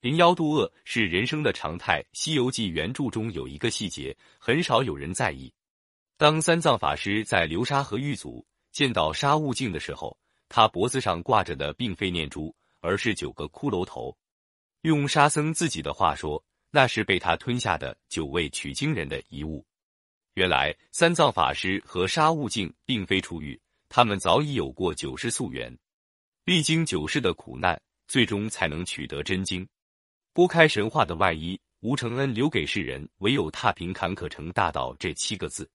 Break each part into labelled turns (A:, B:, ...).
A: 零幺渡厄是人生的常态，《西游记》原著中有一个细节，很少有人在意。当三藏法师在流沙河遇阻，见到沙悟净的时候，他脖子上挂着的并非念珠，而是九个骷髅头。用沙僧自己的话说，那是被他吞下的九位取经人的遗物。原来三藏法师和沙悟净并非初遇，他们早已有过九世夙缘，历经九世的苦难，最终才能取得真经。拨开神话的外衣，吴承恩留给世人唯有踏平坎坷成大道这七个字。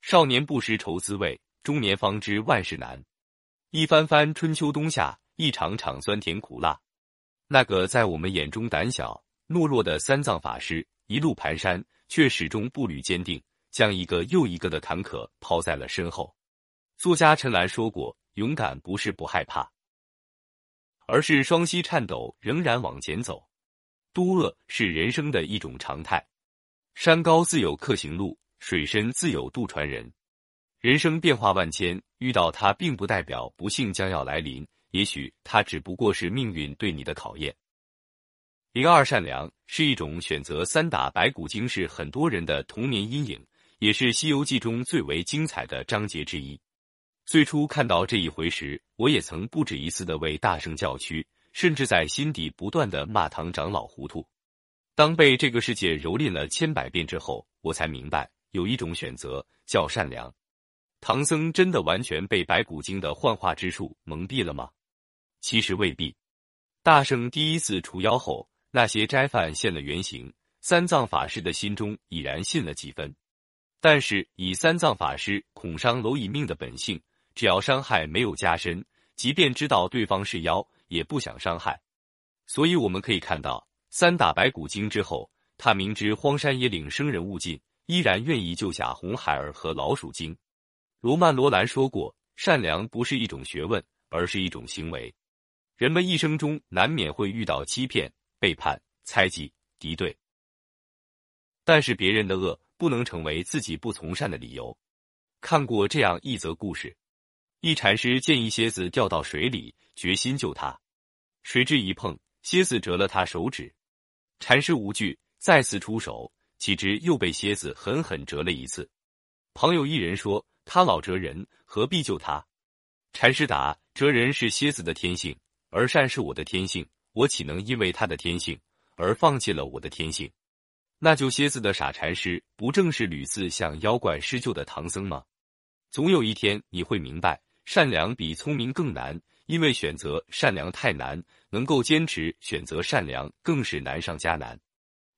A: 少年不识愁滋味，中年方知万事难。一番番春秋冬夏，一场场酸甜苦辣。那个在我们眼中胆小懦弱的三藏法师，一路蹒跚，却始终步履坚定，将一个又一个的坎坷抛在了身后。作家陈岚说过：“勇敢不是不害怕，而是双膝颤抖，仍然往前走。”多厄是人生的一种常态，山高自有客行路，水深自有渡船人。人生变化万千，遇到它并不代表不幸将要来临，也许它只不过是命运对你的考验。零二善良是一种选择，三打白骨精是很多人的童年阴影，也是《西游记》中最为精彩的章节之一。最初看到这一回时，我也曾不止一次的为大圣叫屈。甚至在心底不断的骂唐长老糊涂。当被这个世界蹂躏了千百遍之后，我才明白有一种选择叫善良。唐僧真的完全被白骨精的幻化之术蒙蔽了吗？其实未必。大圣第一次除妖后，那些斋饭现了原形，三藏法师的心中已然信了几分。但是以三藏法师恐伤蝼蚁命的本性，只要伤害没有加深，即便知道对方是妖。也不想伤害，所以我们可以看到，三打白骨精之后，他明知荒山野岭生人勿近，依然愿意救下红孩儿和老鼠精。罗曼·罗兰说过：“善良不是一种学问，而是一种行为。”人们一生中难免会遇到欺骗、背叛、猜忌、敌对，但是别人的恶不能成为自己不从善的理由。看过这样一则故事。一禅师见一蝎子掉到水里，决心救它。谁知一碰，蝎子折了他手指。禅师无惧，再次出手，岂知又被蝎子狠狠折了一次。旁有一人说：“他老折人，何必救他？”禅师答：“折人是蝎子的天性，而善是我的天性，我岂能因为他的天性而放弃了我的天性？那救蝎子的傻禅师，不正是屡次向妖怪施救的唐僧吗？总有一天你会明白。”善良比聪明更难，因为选择善良太难，能够坚持选择善良更是难上加难。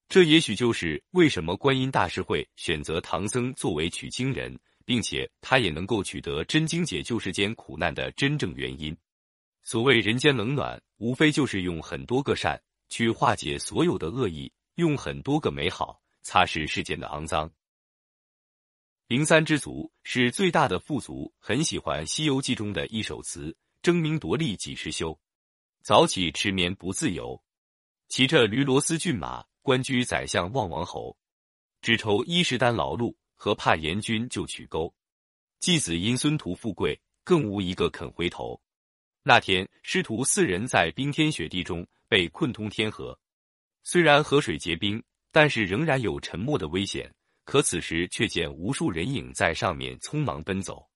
A: 这也许就是为什么观音大师会选择唐僧作为取经人，并且他也能够取得真经解救世间苦难的真正原因。所谓人间冷暖，无非就是用很多个善去化解所有的恶意，用很多个美好擦拭世间的肮脏。灵三知足是最大的富足，很喜欢《西游记》中的一首词：“争名夺利几时休？早起迟眠不自由。骑着驴骡思骏马，官居宰相望王侯。只愁衣食单劳碌，何怕严君就取钩？继子因孙图富贵，更无一个肯回头。”那天，师徒四人在冰天雪地中被困通天河，虽然河水结冰，但是仍然有沉没的危险。可此时却见无数人影在上面匆忙奔走，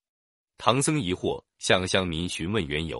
A: 唐僧疑惑，向乡民询问缘由。